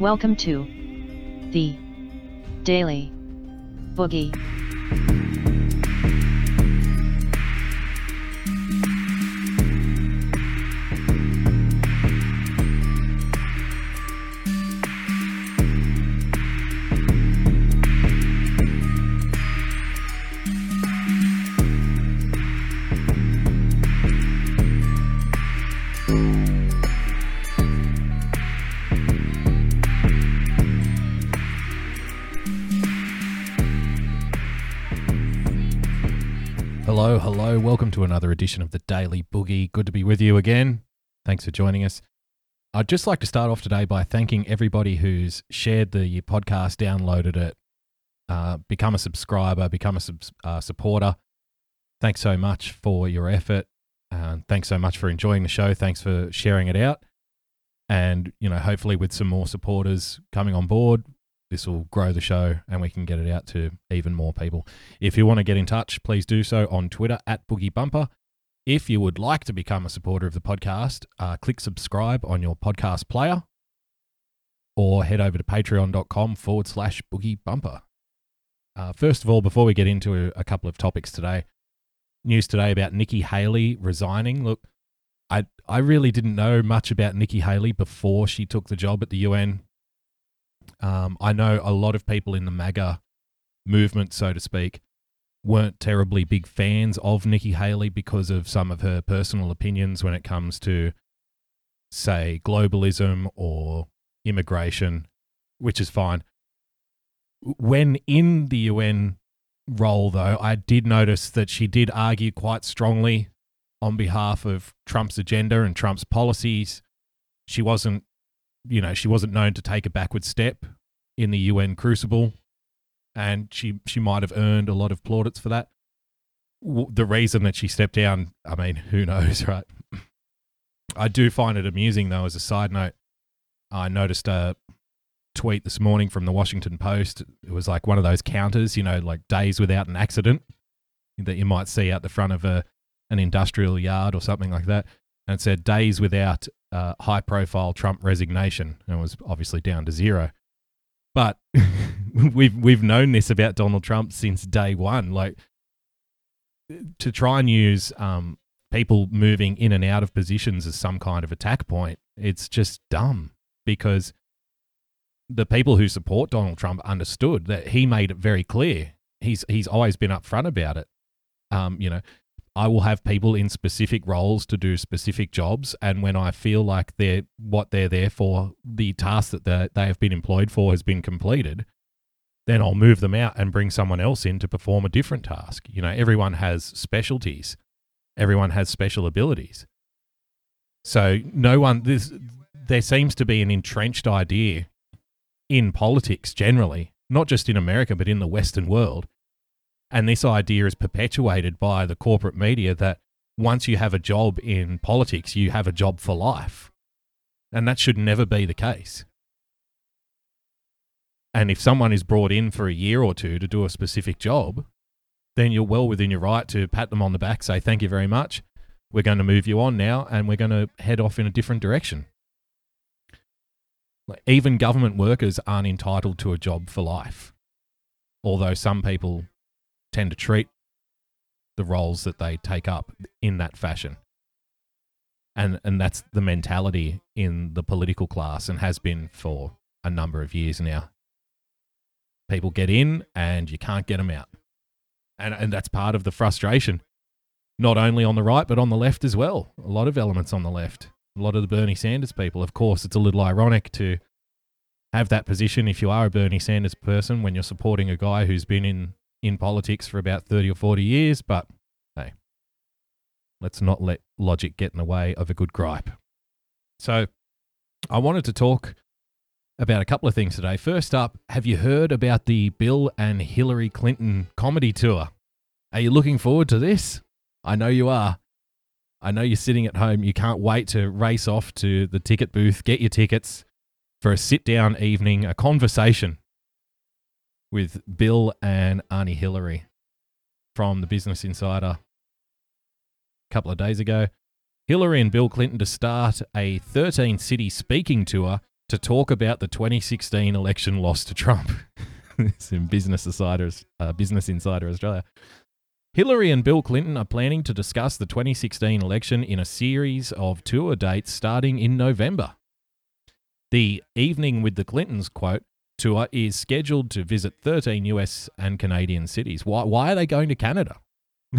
Welcome to the Daily Boogie. To another edition of the Daily Boogie. Good to be with you again. Thanks for joining us. I'd just like to start off today by thanking everybody who's shared the podcast, downloaded it, uh, become a subscriber, become a subs- uh, supporter. Thanks so much for your effort. Uh, thanks so much for enjoying the show. Thanks for sharing it out. And, you know, hopefully with some more supporters coming on board, this will grow the show and we can get it out to even more people. If you want to get in touch, please do so on Twitter at Boogie Bumper. If you would like to become a supporter of the podcast, uh, click subscribe on your podcast player or head over to patreon.com forward slash boogie bumper. Uh, first of all, before we get into a, a couple of topics today, news today about Nikki Haley resigning. Look, I, I really didn't know much about Nikki Haley before she took the job at the UN um, I know a lot of people in the MAGA movement, so to speak, weren't terribly big fans of Nikki Haley because of some of her personal opinions when it comes to, say, globalism or immigration, which is fine. When in the UN role, though, I did notice that she did argue quite strongly on behalf of Trump's agenda and Trump's policies. She wasn't you know, she wasn't known to take a backward step in the UN crucible, and she she might have earned a lot of plaudits for that. The reason that she stepped down, I mean, who knows, right? I do find it amusing though. As a side note, I noticed a tweet this morning from the Washington Post. It was like one of those counters, you know, like days without an accident that you might see out the front of a an industrial yard or something like that. And it said days without uh, high profile Trump resignation and was obviously down to zero. But we've we've known this about Donald Trump since day one. Like to try and use um, people moving in and out of positions as some kind of attack point, it's just dumb because the people who support Donald Trump understood that he made it very clear. He's he's always been upfront about it. Um, you know, I will have people in specific roles to do specific jobs, and when I feel like they're what they're there for, the task that they they have been employed for has been completed, then I'll move them out and bring someone else in to perform a different task. You know, everyone has specialties, everyone has special abilities. So no one this there seems to be an entrenched idea in politics generally, not just in America but in the Western world and this idea is perpetuated by the corporate media that once you have a job in politics, you have a job for life. And that should never be the case. And if someone is brought in for a year or two to do a specific job, then you're well within your right to pat them on the back, say, thank you very much. We're going to move you on now, and we're going to head off in a different direction. Even government workers aren't entitled to a job for life, although some people tend to treat the roles that they take up in that fashion. And and that's the mentality in the political class and has been for a number of years now. People get in and you can't get them out. And and that's part of the frustration. Not only on the right but on the left as well. A lot of elements on the left. A lot of the Bernie Sanders people. Of course, it's a little ironic to have that position if you are a Bernie Sanders person when you're supporting a guy who's been in in politics for about 30 or 40 years, but hey, let's not let logic get in the way of a good gripe. So, I wanted to talk about a couple of things today. First up, have you heard about the Bill and Hillary Clinton comedy tour? Are you looking forward to this? I know you are. I know you're sitting at home. You can't wait to race off to the ticket booth, get your tickets for a sit down evening, a conversation with Bill and Arnie Hillary from the Business Insider a couple of days ago. Hillary and Bill Clinton to start a 13 city speaking tour to talk about the 2016 election loss to Trump. it's in Business Insider, uh, Business Insider Australia. Hillary and Bill Clinton are planning to discuss the 2016 election in a series of tour dates starting in November. The Evening with the Clintons quote tour is scheduled to visit 13 US and Canadian cities. Why, why are they going to Canada?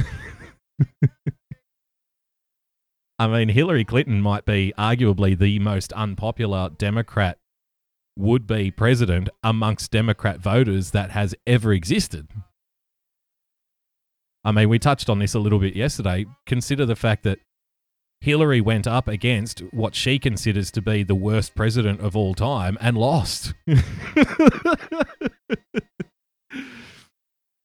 I mean, Hillary Clinton might be arguably the most unpopular Democrat would be president amongst Democrat voters that has ever existed. I mean, we touched on this a little bit yesterday. Consider the fact that Hillary went up against what she considers to be the worst president of all time and lost.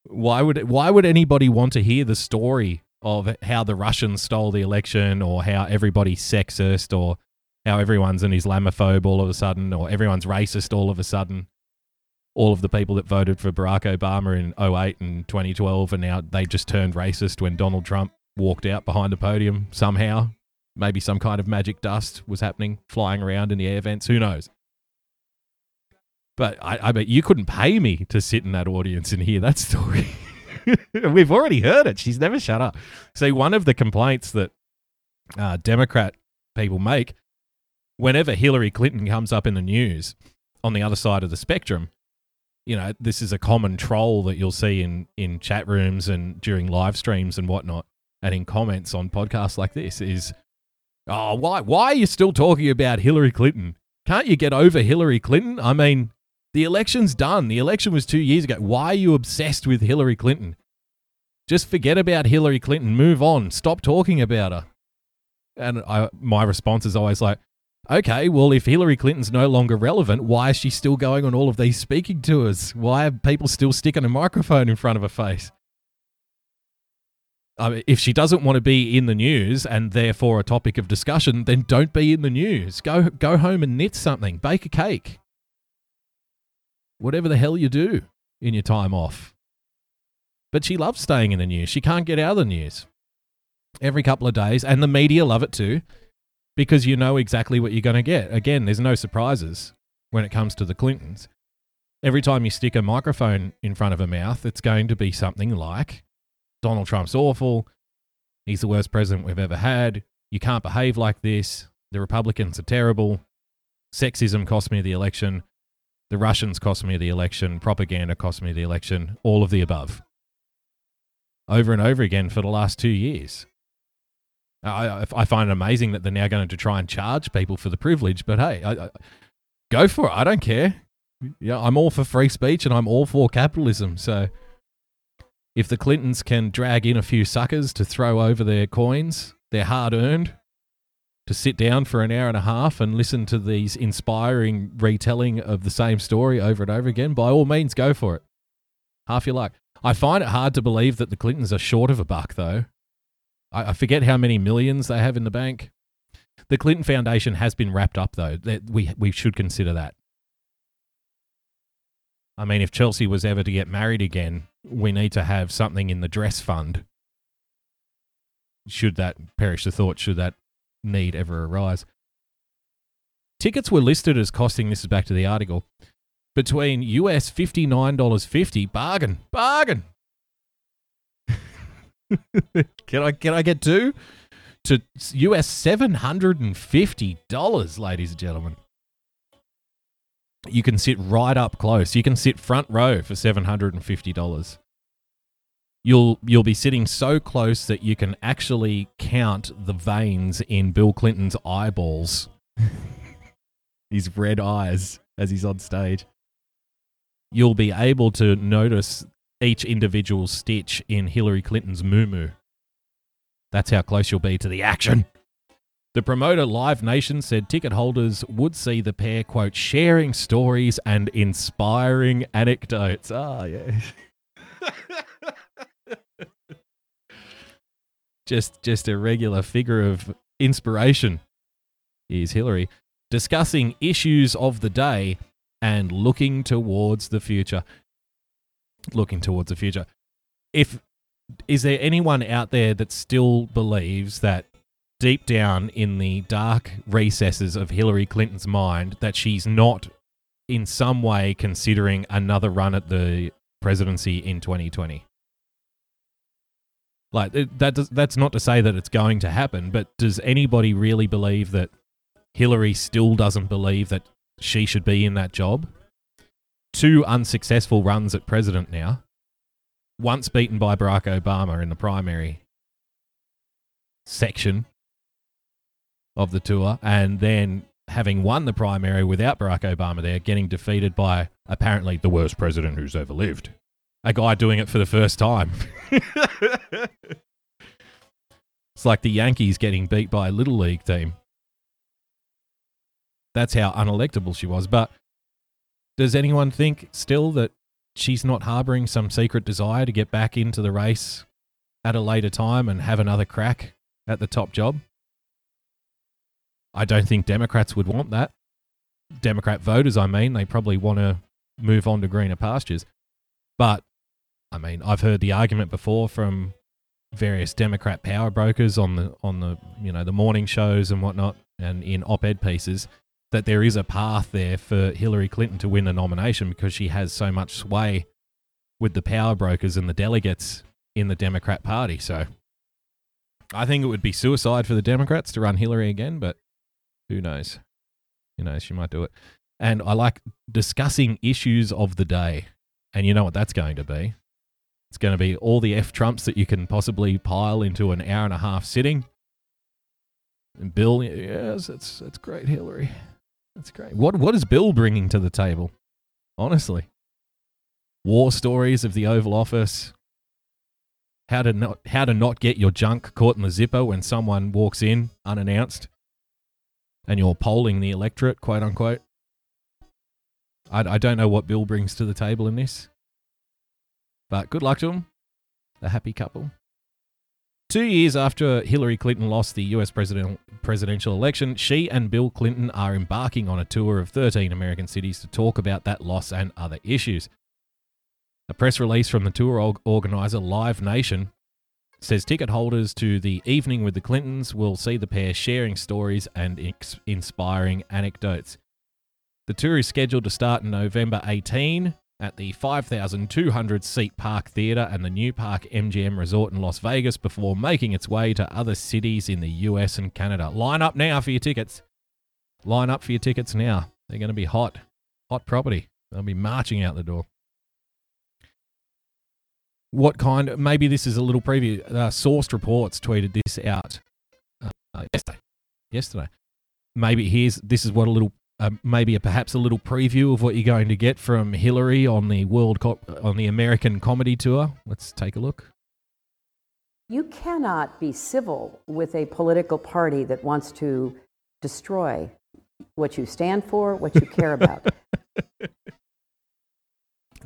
why would why would anybody want to hear the story of how the Russians stole the election or how everybody's sexist or how everyone's an Islamophobe all of a sudden or everyone's racist all of a sudden? All of the people that voted for Barack Obama in 08 and 2012 and now they just turned racist when Donald Trump walked out behind the podium somehow Maybe some kind of magic dust was happening, flying around in the air vents. Who knows? But I, I bet you couldn't pay me to sit in that audience and hear that story. We've already heard it. She's never shut up. See, one of the complaints that uh, Democrat people make whenever Hillary Clinton comes up in the news on the other side of the spectrum, you know, this is a common troll that you'll see in, in chat rooms and during live streams and whatnot, and in comments on podcasts like this is Oh, why? Why are you still talking about Hillary Clinton? Can't you get over Hillary Clinton? I mean, the election's done. The election was two years ago. Why are you obsessed with Hillary Clinton? Just forget about Hillary Clinton. Move on. Stop talking about her. And I, my response is always like, okay, well, if Hillary Clinton's no longer relevant, why is she still going on all of these speaking tours? Why are people still sticking a microphone in front of her face? I mean, if she doesn't want to be in the news and therefore a topic of discussion, then don't be in the news. Go go home and knit something, bake a cake. Whatever the hell you do in your time off. But she loves staying in the news. She can't get out of the news. Every couple of days, and the media love it too, because you know exactly what you're going to get. Again, there's no surprises when it comes to the Clintons. Every time you stick a microphone in front of a mouth, it's going to be something like Donald Trump's awful. He's the worst president we've ever had. You can't behave like this. The Republicans are terrible. Sexism cost me the election. The Russians cost me the election. Propaganda cost me the election. All of the above. Over and over again for the last two years. I, I find it amazing that they're now going to try and charge people for the privilege, but hey, I, I, go for it. I don't care. Yeah, I'm all for free speech and I'm all for capitalism. So if the Clintons can drag in a few suckers to throw over their coins, their hard earned, to sit down for an hour and a half and listen to these inspiring retelling of the same story over and over again, by all means, go for it. Half your luck. I find it hard to believe that the Clintons are short of a buck, though. I, I forget how many millions they have in the bank. The Clinton Foundation has been wrapped up, though. That we we should consider that. I mean, if Chelsea was ever to get married again, we need to have something in the dress fund. Should that perish the thought, should that need ever arise. Tickets were listed as costing, this is back to the article, between US $59.50, bargain, bargain. can I can I get two? To US $750, ladies and gentlemen you can sit right up close. You can sit front row for seven hundred and fifty dollars. You'll you'll be sitting so close that you can actually count the veins in Bill Clinton's eyeballs. His red eyes as he's on stage. You'll be able to notice each individual stitch in Hillary Clinton's moo moo. That's how close you'll be to the action. The promoter Live Nation said ticket holders would see the pair, quote, sharing stories and inspiring anecdotes. Ah, yeah. just just a regular figure of inspiration is Hillary discussing issues of the day and looking towards the future. Looking towards the future. If is there anyone out there that still believes that deep down in the dark recesses of Hillary Clinton's mind that she's not in some way considering another run at the presidency in 2020. Like that does, that's not to say that it's going to happen, but does anybody really believe that Hillary still doesn't believe that she should be in that job? Two unsuccessful runs at president now. Once beaten by Barack Obama in the primary section of the tour, and then having won the primary without Barack Obama there, getting defeated by apparently the worst president who's ever lived. A guy doing it for the first time. it's like the Yankees getting beat by a little league team. That's how unelectable she was. But does anyone think still that she's not harboring some secret desire to get back into the race at a later time and have another crack at the top job? I don't think Democrats would want that. Democrat voters, I mean, they probably want to move on to greener pastures. But, I mean, I've heard the argument before from various Democrat power brokers on the on the you know the morning shows and whatnot, and in op-ed pieces that there is a path there for Hillary Clinton to win the nomination because she has so much sway with the power brokers and the delegates in the Democrat Party. So I think it would be suicide for the Democrats to run Hillary again, but who knows? Who knows? She might do it. And I like discussing issues of the day. And you know what that's going to be? It's going to be all the F Trumps that you can possibly pile into an hour and a half sitting. And Bill, yes, that's that's great, Hillary. That's great. What what is Bill bringing to the table? Honestly, war stories of the Oval Office. How to not how to not get your junk caught in the zipper when someone walks in unannounced, and you're polling the electorate, quote unquote. I, I don't know what Bill brings to the table in this, but good luck to them. A happy couple. Two years after Hillary Clinton lost the US president, presidential election, she and Bill Clinton are embarking on a tour of 13 American cities to talk about that loss and other issues. A press release from the tour organizer Live Nation says ticket holders to the Evening with the Clintons will see the pair sharing stories and ex- inspiring anecdotes. The tour is scheduled to start in November 18 at the 5,200 seat Park Theatre and the new Park MGM Resort in Las Vegas before making its way to other cities in the US and Canada. Line up now for your tickets. Line up for your tickets now. They're going to be hot. Hot property. They'll be marching out the door. What kind? Maybe this is a little preview. Uh, Sourced Reports tweeted this out uh, yesterday. Yesterday. Maybe here's this is what a little uh, maybe a, perhaps a little preview of what you're going to get from Hillary on the world co- on the American comedy tour. Let's take a look. You cannot be civil with a political party that wants to destroy what you stand for, what you care about.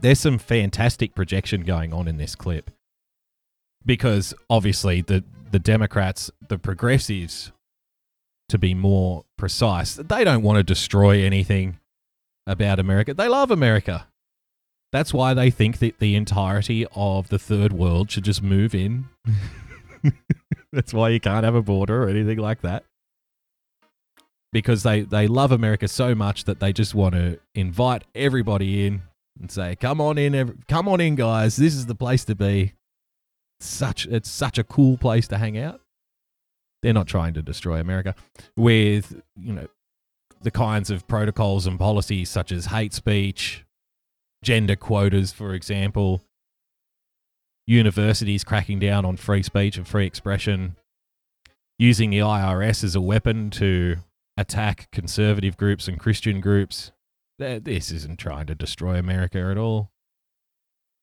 There's some fantastic projection going on in this clip because obviously the the Democrats, the progressives, to be more precise, they don't want to destroy anything about America. They love America. That's why they think that the entirety of the third world should just move in. That's why you can't have a border or anything like that. Because they, they love America so much that they just want to invite everybody in and say, "Come on in, ev- come on in, guys. This is the place to be. Such it's such a cool place to hang out." They're not trying to destroy America with you know the kinds of protocols and policies such as hate speech, gender quotas, for example, universities cracking down on free speech and free expression, using the IRS as a weapon to attack conservative groups and Christian groups. Th- This isn't trying to destroy America at all.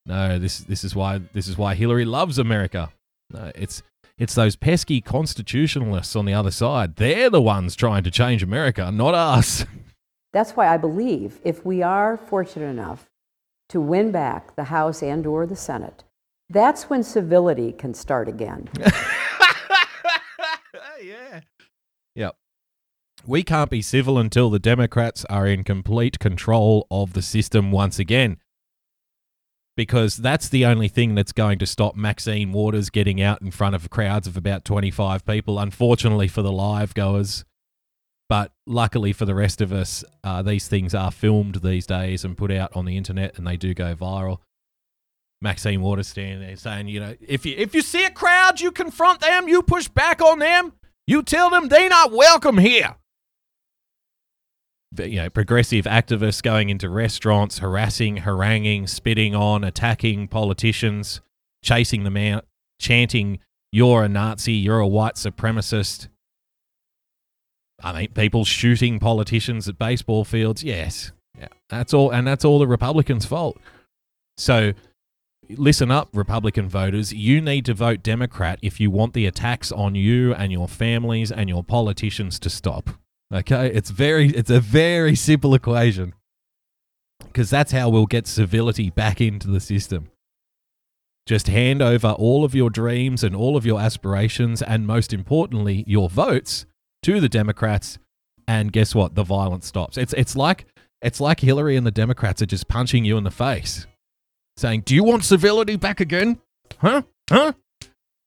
No, this this is why this is why Hillary loves America. No, it's it's those pesky constitutionalists on the other side. They're the ones trying to change America, not us. That's why I believe if we are fortunate enough to win back the House and or the Senate, that's when civility can start again. yeah. Yep. We can't be civil until the Democrats are in complete control of the system once again. because that's the only thing that's going to stop Maxine Waters getting out in front of crowds of about 25 people. Unfortunately for the live goers, but luckily for the rest of us, uh, these things are filmed these days and put out on the internet, and they do go viral. Maxine Waters standing there saying, you know, if you if you see a crowd, you confront them, you push back on them, you tell them they're not welcome here. You know, progressive activists going into restaurants, harassing, haranguing, spitting on, attacking politicians, chasing them out, chanting, "You're a Nazi, you're a white supremacist." I mean, people shooting politicians at baseball fields. Yes, yeah, that's all, and that's all the Republicans' fault. So listen up, Republican voters. You need to vote Democrat if you want the attacks on you and your families and your politicians to stop. Okay, it's very, it's a very simple equation because that's how we'll get civility back into the system. Just hand over all of your dreams and all of your aspirations, and most importantly, your votes to the Democrats, and guess what? The violence stops. It's it's like it's like Hillary and the Democrats are just punching you in the face, saying, "Do you want civility back again? Huh? Huh?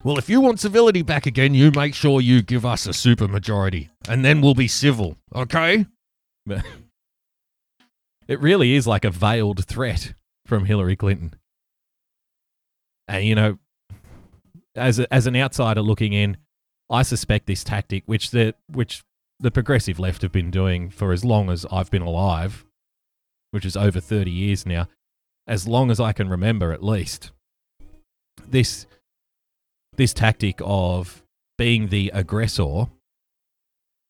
Well, if you want civility back again, you make sure you give us a supermajority, and then we'll be civil, okay?" it really is like a veiled threat from Hillary Clinton. And you know, as a, as an outsider looking in, I suspect this tactic, which the which the progressive left have been doing for as long as I've been alive, which is over thirty years now, as long as I can remember at least. This this tactic of being the aggressor.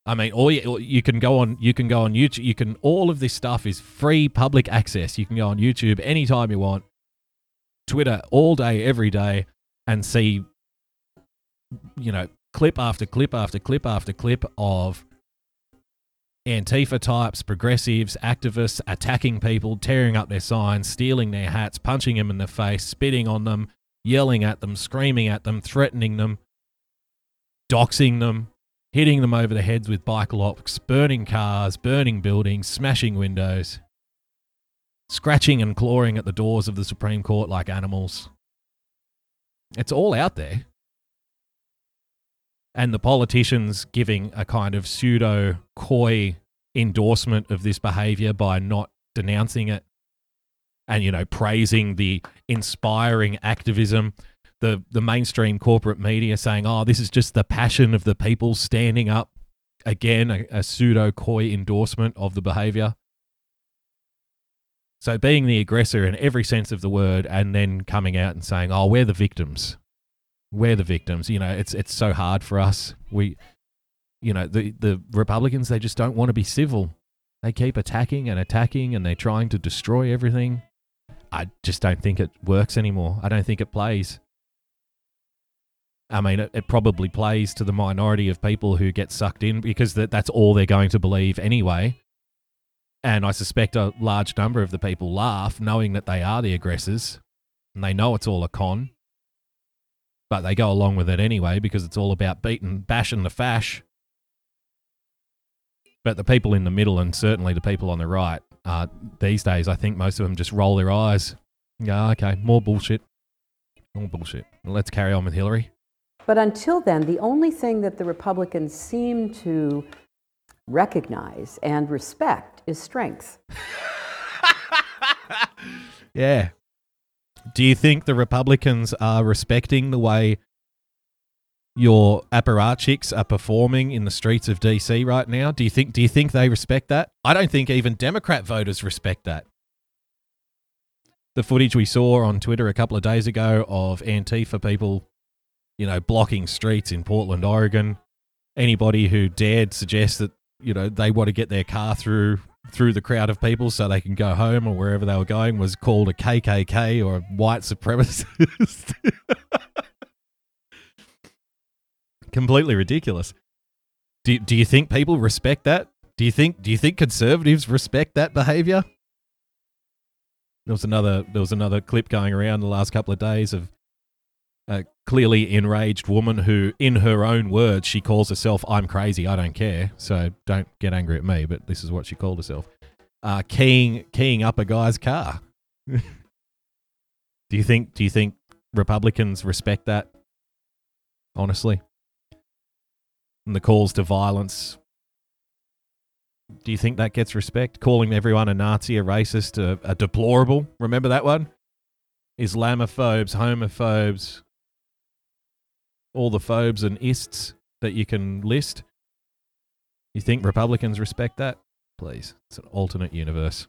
I mean, all you, you can go on you can go on YouTube. You can all of this stuff is free public access. You can go on YouTube anytime you want, Twitter all day, every day, and see, you know, clip after clip after clip after clip of Antifa types, progressives, activists attacking people, tearing up their signs, stealing their hats, punching them in the face, spitting on them, yelling at them, screaming at them, threatening them, doxing them, hitting them over the heads with bike locks, burning cars, burning buildings, smashing windows, scratching and clawing at the doors of the Supreme Court like animals. It's all out there and the politicians giving a kind of pseudo coy endorsement of this behavior by not denouncing it and you know praising the inspiring activism the the mainstream corporate media saying oh this is just the passion of the people standing up again a, a pseudo coy endorsement of the behavior so being the aggressor in every sense of the word and then coming out and saying oh we're the victims we're the victims. You know, it's it's so hard for us. We, you know, the the Republicans they just don't want to be civil. They keep attacking and attacking, and they're trying to destroy everything. I just don't think it works anymore. I don't think it plays. I mean, it, it probably plays to the minority of people who get sucked in because that, that's all they're going to believe anyway. And I suspect a large number of the people laugh knowing that they are the aggressors and they know it's all a con but they go along with it anyway because it's all about beating, bashing the fash. But the people in the middle and certainly the people on the right, uh, these days, I think most of them just roll their eyes. Yeah, okay, more bullshit. More bullshit. Let's carry on with Hillary. But until then, the only thing that the Republicans seem to recognize and respect is strength. yeah, do you think the Republicans are respecting the way your apparatchiks are performing in the streets of DC right now? Do you think do you think they respect that? I don't think even Democrat voters respect that. The footage we saw on Twitter a couple of days ago of Antifa people, you know, blocking streets in Portland, Oregon. Anybody who dared suggest that, you know, they want to get their car through through the crowd of people so they can go home or wherever they were going was called a KKK or a white supremacist. Completely ridiculous. Do, do you think people respect that? Do you think do you think conservatives respect that behavior? There was another there was another clip going around the last couple of days of a clearly enraged woman who, in her own words, she calls herself "I'm crazy, I don't care." So don't get angry at me, but this is what she called herself: uh, keying keying up a guy's car. Do you think do you think Republicans respect that? Honestly. And the calls to violence. Do you think that gets respect? Calling everyone a Nazi, a racist, a, a deplorable. Remember that one? Islamophobes, homophobes, all the phobes and ists that you can list. You think Republicans respect that? Please. It's an alternate universe.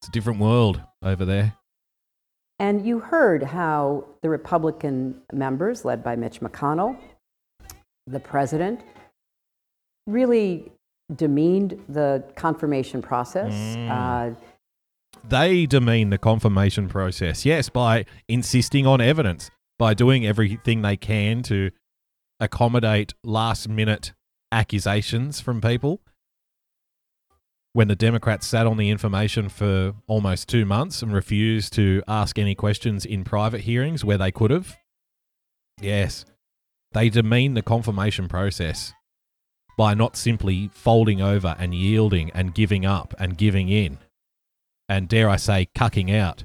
It's a different world over there. And you heard how the Republican members, led by Mitch McConnell, the president, really demeaned the confirmation process. Mm. Uh, They demean the confirmation process, yes, by insisting on evidence, by doing everything they can to accommodate last minute accusations from people. When the Democrats sat on the information for almost two months and refused to ask any questions in private hearings where they could have. Yes, they demean the confirmation process by not simply folding over and yielding and giving up and giving in and dare I say, cucking out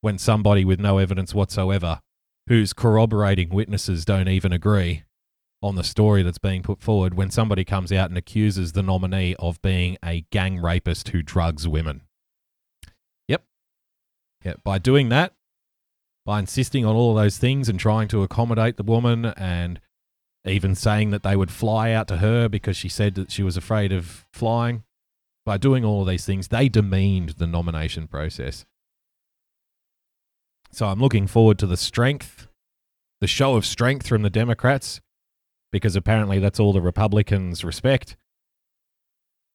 when somebody with no evidence whatsoever, whose corroborating witnesses don't even agree on the story that's being put forward, when somebody comes out and accuses the nominee of being a gang rapist who drugs women. Yep. Yep. By doing that, by insisting on all those things and trying to accommodate the woman and even saying that they would fly out to her because she said that she was afraid of flying by doing all of these things, they demeaned the nomination process. So I'm looking forward to the strength, the show of strength from the Democrats, because apparently that's all the Republicans respect.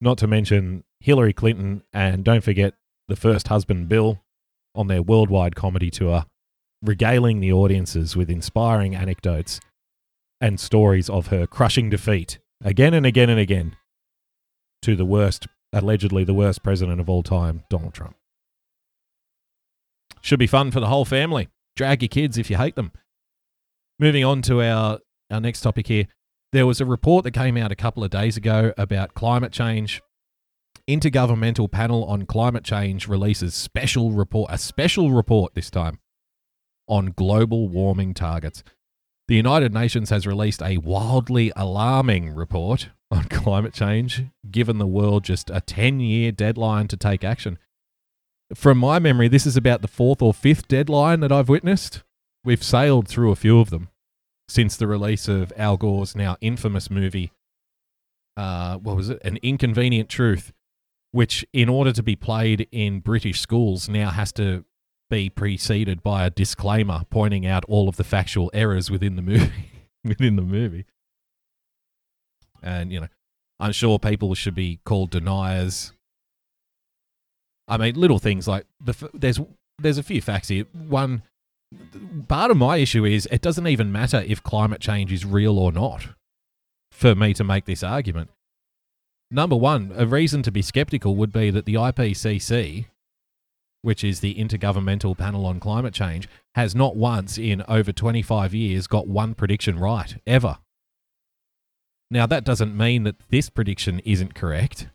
Not to mention Hillary Clinton and don't forget the first husband Bill on their worldwide comedy tour, regaling the audiences with inspiring anecdotes and stories of her crushing defeat again and again and again to the worst allegedly the worst president of all time, Donald Trump. Should be fun for the whole family. Drag your kids if you hate them. Moving on to our, our next topic here. There was a report that came out a couple of days ago about climate change. Intergovernmental Panel on Climate Change releases special report, a special report this time on global warming targets. The United Nations has released a wildly alarming report on climate change, given the world just a 10 year deadline to take action. From my memory, this is about the fourth or fifth deadline that I've witnessed. We've sailed through a few of them since the release of Al Gore's now infamous movie, uh, what was it? An Inconvenient Truth, which, in order to be played in British schools, now has to be preceded by a disclaimer pointing out all of the factual errors within the movie. within the movie and you know, I'm sure people should be called deniers. I mean, little things like the there's there's a few facts here. One part of my issue is it doesn't even matter if climate change is real or not for me to make this argument. Number one, a reason to be skeptical would be that the IPCC, which is the Intergovernmental Panel on Climate Change, has not once in over 25 years got one prediction right, ever. Now, that doesn't mean that this prediction isn't correct,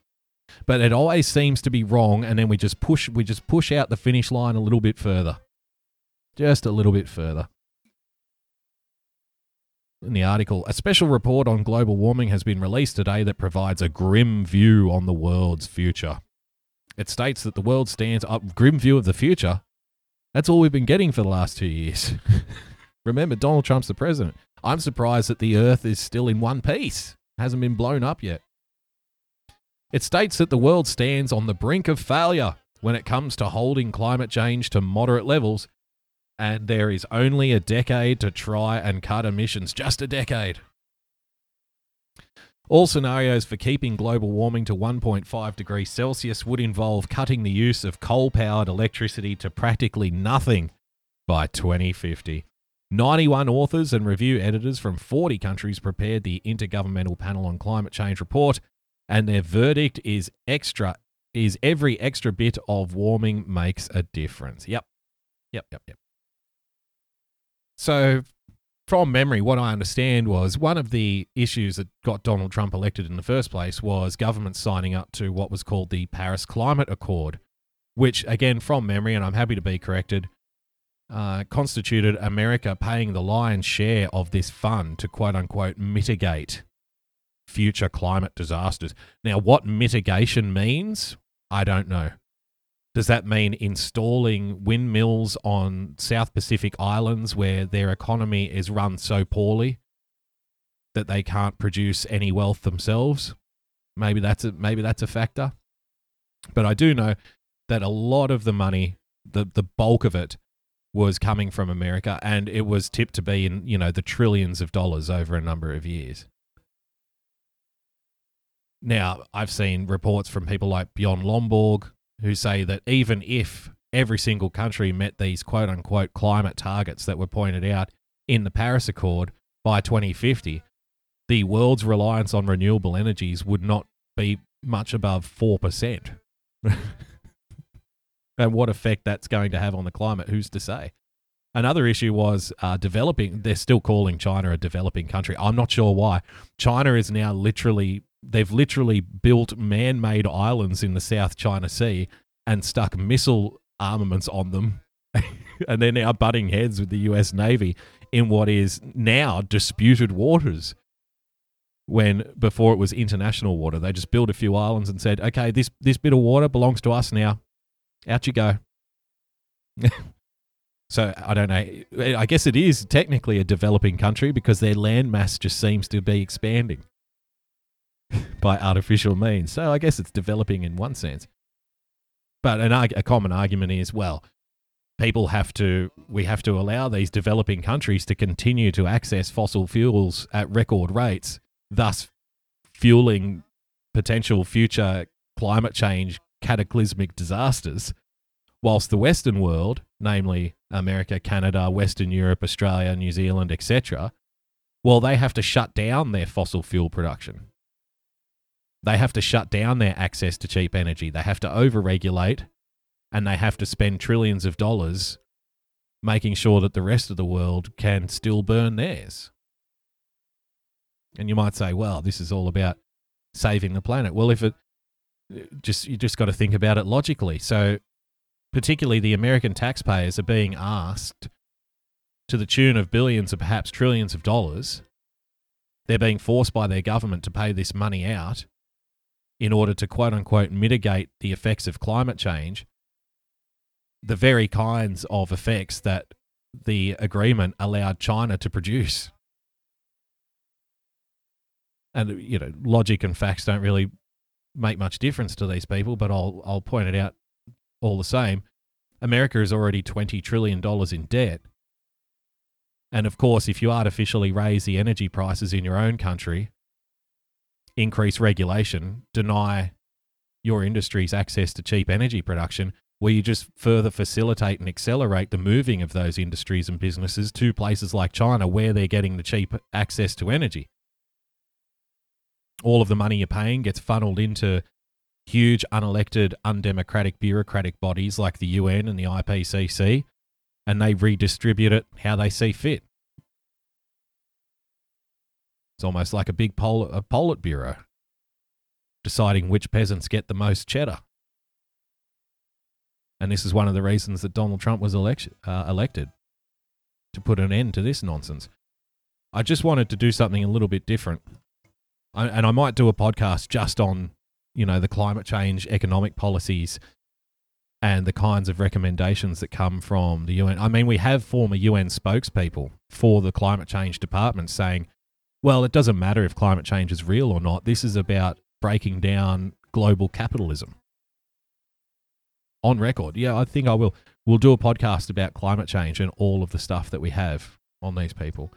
but it always seems to be wrong, and then we just push we just push out the finish line a little bit further. Just a little bit further. In the article, a special report on global warming has been released today that provides a grim view on the world's future. It states that the world stands up grim view of the future. That's all we've been getting for the last two years. Remember, Donald Trump's the president. I'm surprised that the Earth is still in one piece, hasn't been blown up yet. It states that the world stands on the brink of failure when it comes to holding climate change to moderate levels, and there is only a decade to try and cut emissions. Just a decade. All scenarios for keeping global warming to 1.5 degrees Celsius would involve cutting the use of coal powered electricity to practically nothing by 2050. 91 authors and review editors from 40 countries prepared the Intergovernmental Panel on Climate Change report, and their verdict is extra is every extra bit of warming makes a difference. Yep. Yep, yep, yep. So from memory, what I understand was one of the issues that got Donald Trump elected in the first place was government signing up to what was called the Paris Climate Accord, which, again, from memory, and I'm happy to be corrected, uh, constituted America paying the lion's share of this fund to quote unquote mitigate future climate disasters. Now, what mitigation means, I don't know. Does that mean installing windmills on South Pacific islands where their economy is run so poorly that they can't produce any wealth themselves? Maybe that's a, maybe that's a factor. But I do know that a lot of the money, the the bulk of it, was coming from America, and it was tipped to be in you know the trillions of dollars over a number of years. Now, I've seen reports from people like Bjorn Lomborg who say that even if every single country met these quote unquote climate targets that were pointed out in the Paris Accord by 2050, the world's reliance on renewable energies would not be much above 4%. and what effect that's going to have on the climate, who's to say? Another issue was uh, developing. They're still calling China a developing country. I'm not sure why. China is now literally they've literally built man-made islands in the South China Sea and stuck missile armaments on them, and they're now butting heads with the U.S. Navy in what is now disputed waters. When before it was international water, they just built a few islands and said, "Okay, this this bit of water belongs to us now. Out you go." So I don't know. I guess it is technically a developing country because their land mass just seems to be expanding by artificial means. So I guess it's developing in one sense. But an, a common argument is well, people have to, we have to allow these developing countries to continue to access fossil fuels at record rates, thus fueling potential future climate change cataclysmic disasters, whilst the Western world, namely America, Canada, Western Europe, Australia, New Zealand, etc., well, they have to shut down their fossil fuel production. They have to shut down their access to cheap energy. They have to overregulate and they have to spend trillions of dollars making sure that the rest of the world can still burn theirs. And you might say, well, this is all about saving the planet. Well, if it just you just got to think about it logically. So, particularly the American taxpayers are being asked to the tune of billions or perhaps trillions of dollars. They're being forced by their government to pay this money out in order to quote unquote mitigate the effects of climate change, the very kinds of effects that the agreement allowed China to produce. And you know, logic and facts don't really make much difference to these people, but I'll I'll point it out all the same. America is already twenty trillion dollars in debt. And of course, if you artificially raise the energy prices in your own country, increase regulation, deny your industry's access to cheap energy production, where you just further facilitate and accelerate the moving of those industries and businesses to places like China where they're getting the cheap access to energy. All of the money you're paying gets funneled into huge, unelected, undemocratic bureaucratic bodies like the UN and the IPCC, and they redistribute it how they see fit. It's almost like a big pol- a Politburo deciding which peasants get the most cheddar. And this is one of the reasons that Donald Trump was uh, elected to put an end to this nonsense. I just wanted to do something a little bit different. I, and I might do a podcast just on, you know, the climate change economic policies and the kinds of recommendations that come from the UN. I mean, we have former UN spokespeople for the climate change department saying, well, it doesn't matter if climate change is real or not. This is about breaking down global capitalism. On record. Yeah, I think I will. We'll do a podcast about climate change and all of the stuff that we have on these people.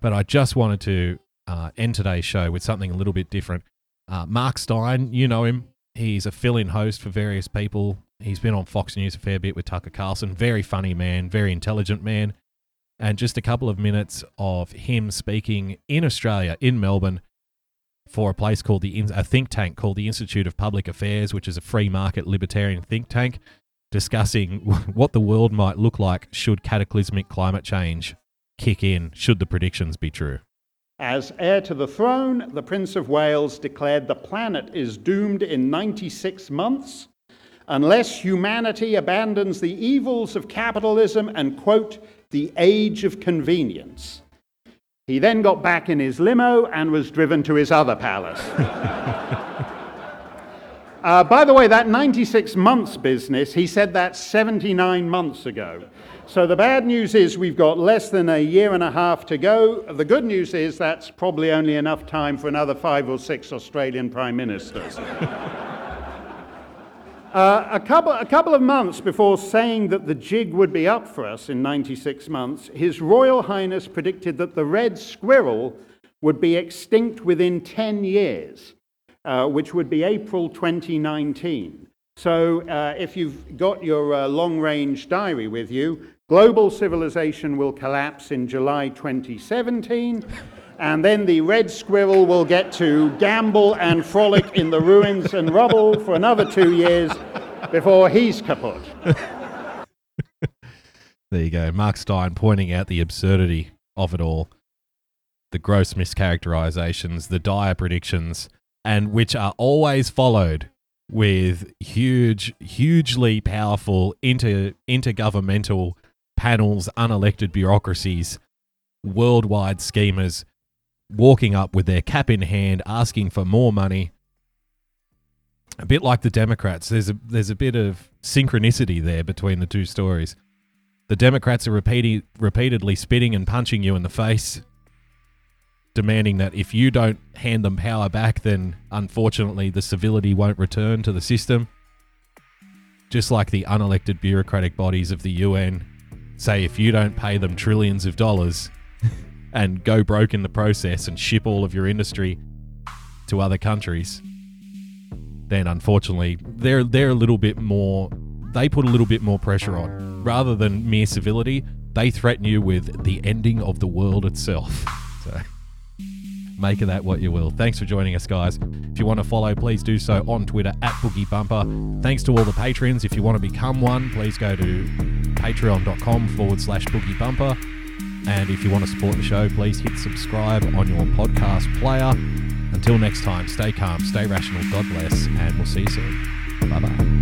But I just wanted to uh, end today's show with something a little bit different. Uh, Mark Steyn, you know him. He's a fill in host for various people. He's been on Fox News a fair bit with Tucker Carlson. Very funny man, very intelligent man and just a couple of minutes of him speaking in Australia, in Melbourne, for a place called the a think tank called the Institute of Public Affairs, which is a free market libertarian think tank, discussing what the world might look like should cataclysmic climate change kick in, should the predictions be true. As heir to the throne, the Prince of Wales declared the planet is doomed in 96 months unless humanity abandons the evils of capitalism and, quote, the age of convenience. He then got back in his limo and was driven to his other palace. uh, by the way, that 96 months business, he said that 79 months ago. So the bad news is we've got less than a year and a half to go. The good news is that's probably only enough time for another five or six Australian prime ministers. Uh, a, couple, a couple of months before saying that the jig would be up for us in 96 months, His Royal Highness predicted that the red squirrel would be extinct within 10 years, uh, which would be April 2019. So, uh, if you've got your uh, long range diary with you, global civilization will collapse in July 2017 and then the red squirrel will get to gambol and frolic in the ruins and rubble for another two years before he's kaput. there you go. Mark Steyn pointing out the absurdity of it all, the gross mischaracterizations, the dire predictions, and which are always followed with huge, hugely powerful inter intergovernmental panels, unelected bureaucracies, worldwide schemers walking up with their cap in hand, asking for more money. A bit like the Democrats, there's a there's a bit of synchronicity there between the two stories. The Democrats are repeating, repeatedly spitting and punching you in the face, demanding that if you don't hand them power back, then unfortunately the civility won't return to the system. Just like the unelected bureaucratic bodies of the UN say, if you don't pay them trillions of dollars, and go broke in the process and ship all of your industry to other countries, then unfortunately they're they're a little bit more they put a little bit more pressure on. Rather than mere civility, they threaten you with the ending of the world itself. So make of that what you will. Thanks for joining us, guys. If you want to follow, please do so on Twitter at Boogie Bumper. Thanks to all the patrons. If you want to become one, please go to patreon.com forward slash Boogie Bumper. And if you want to support the show, please hit subscribe on your podcast player. Until next time, stay calm, stay rational, God bless, and we'll see you soon. Bye bye.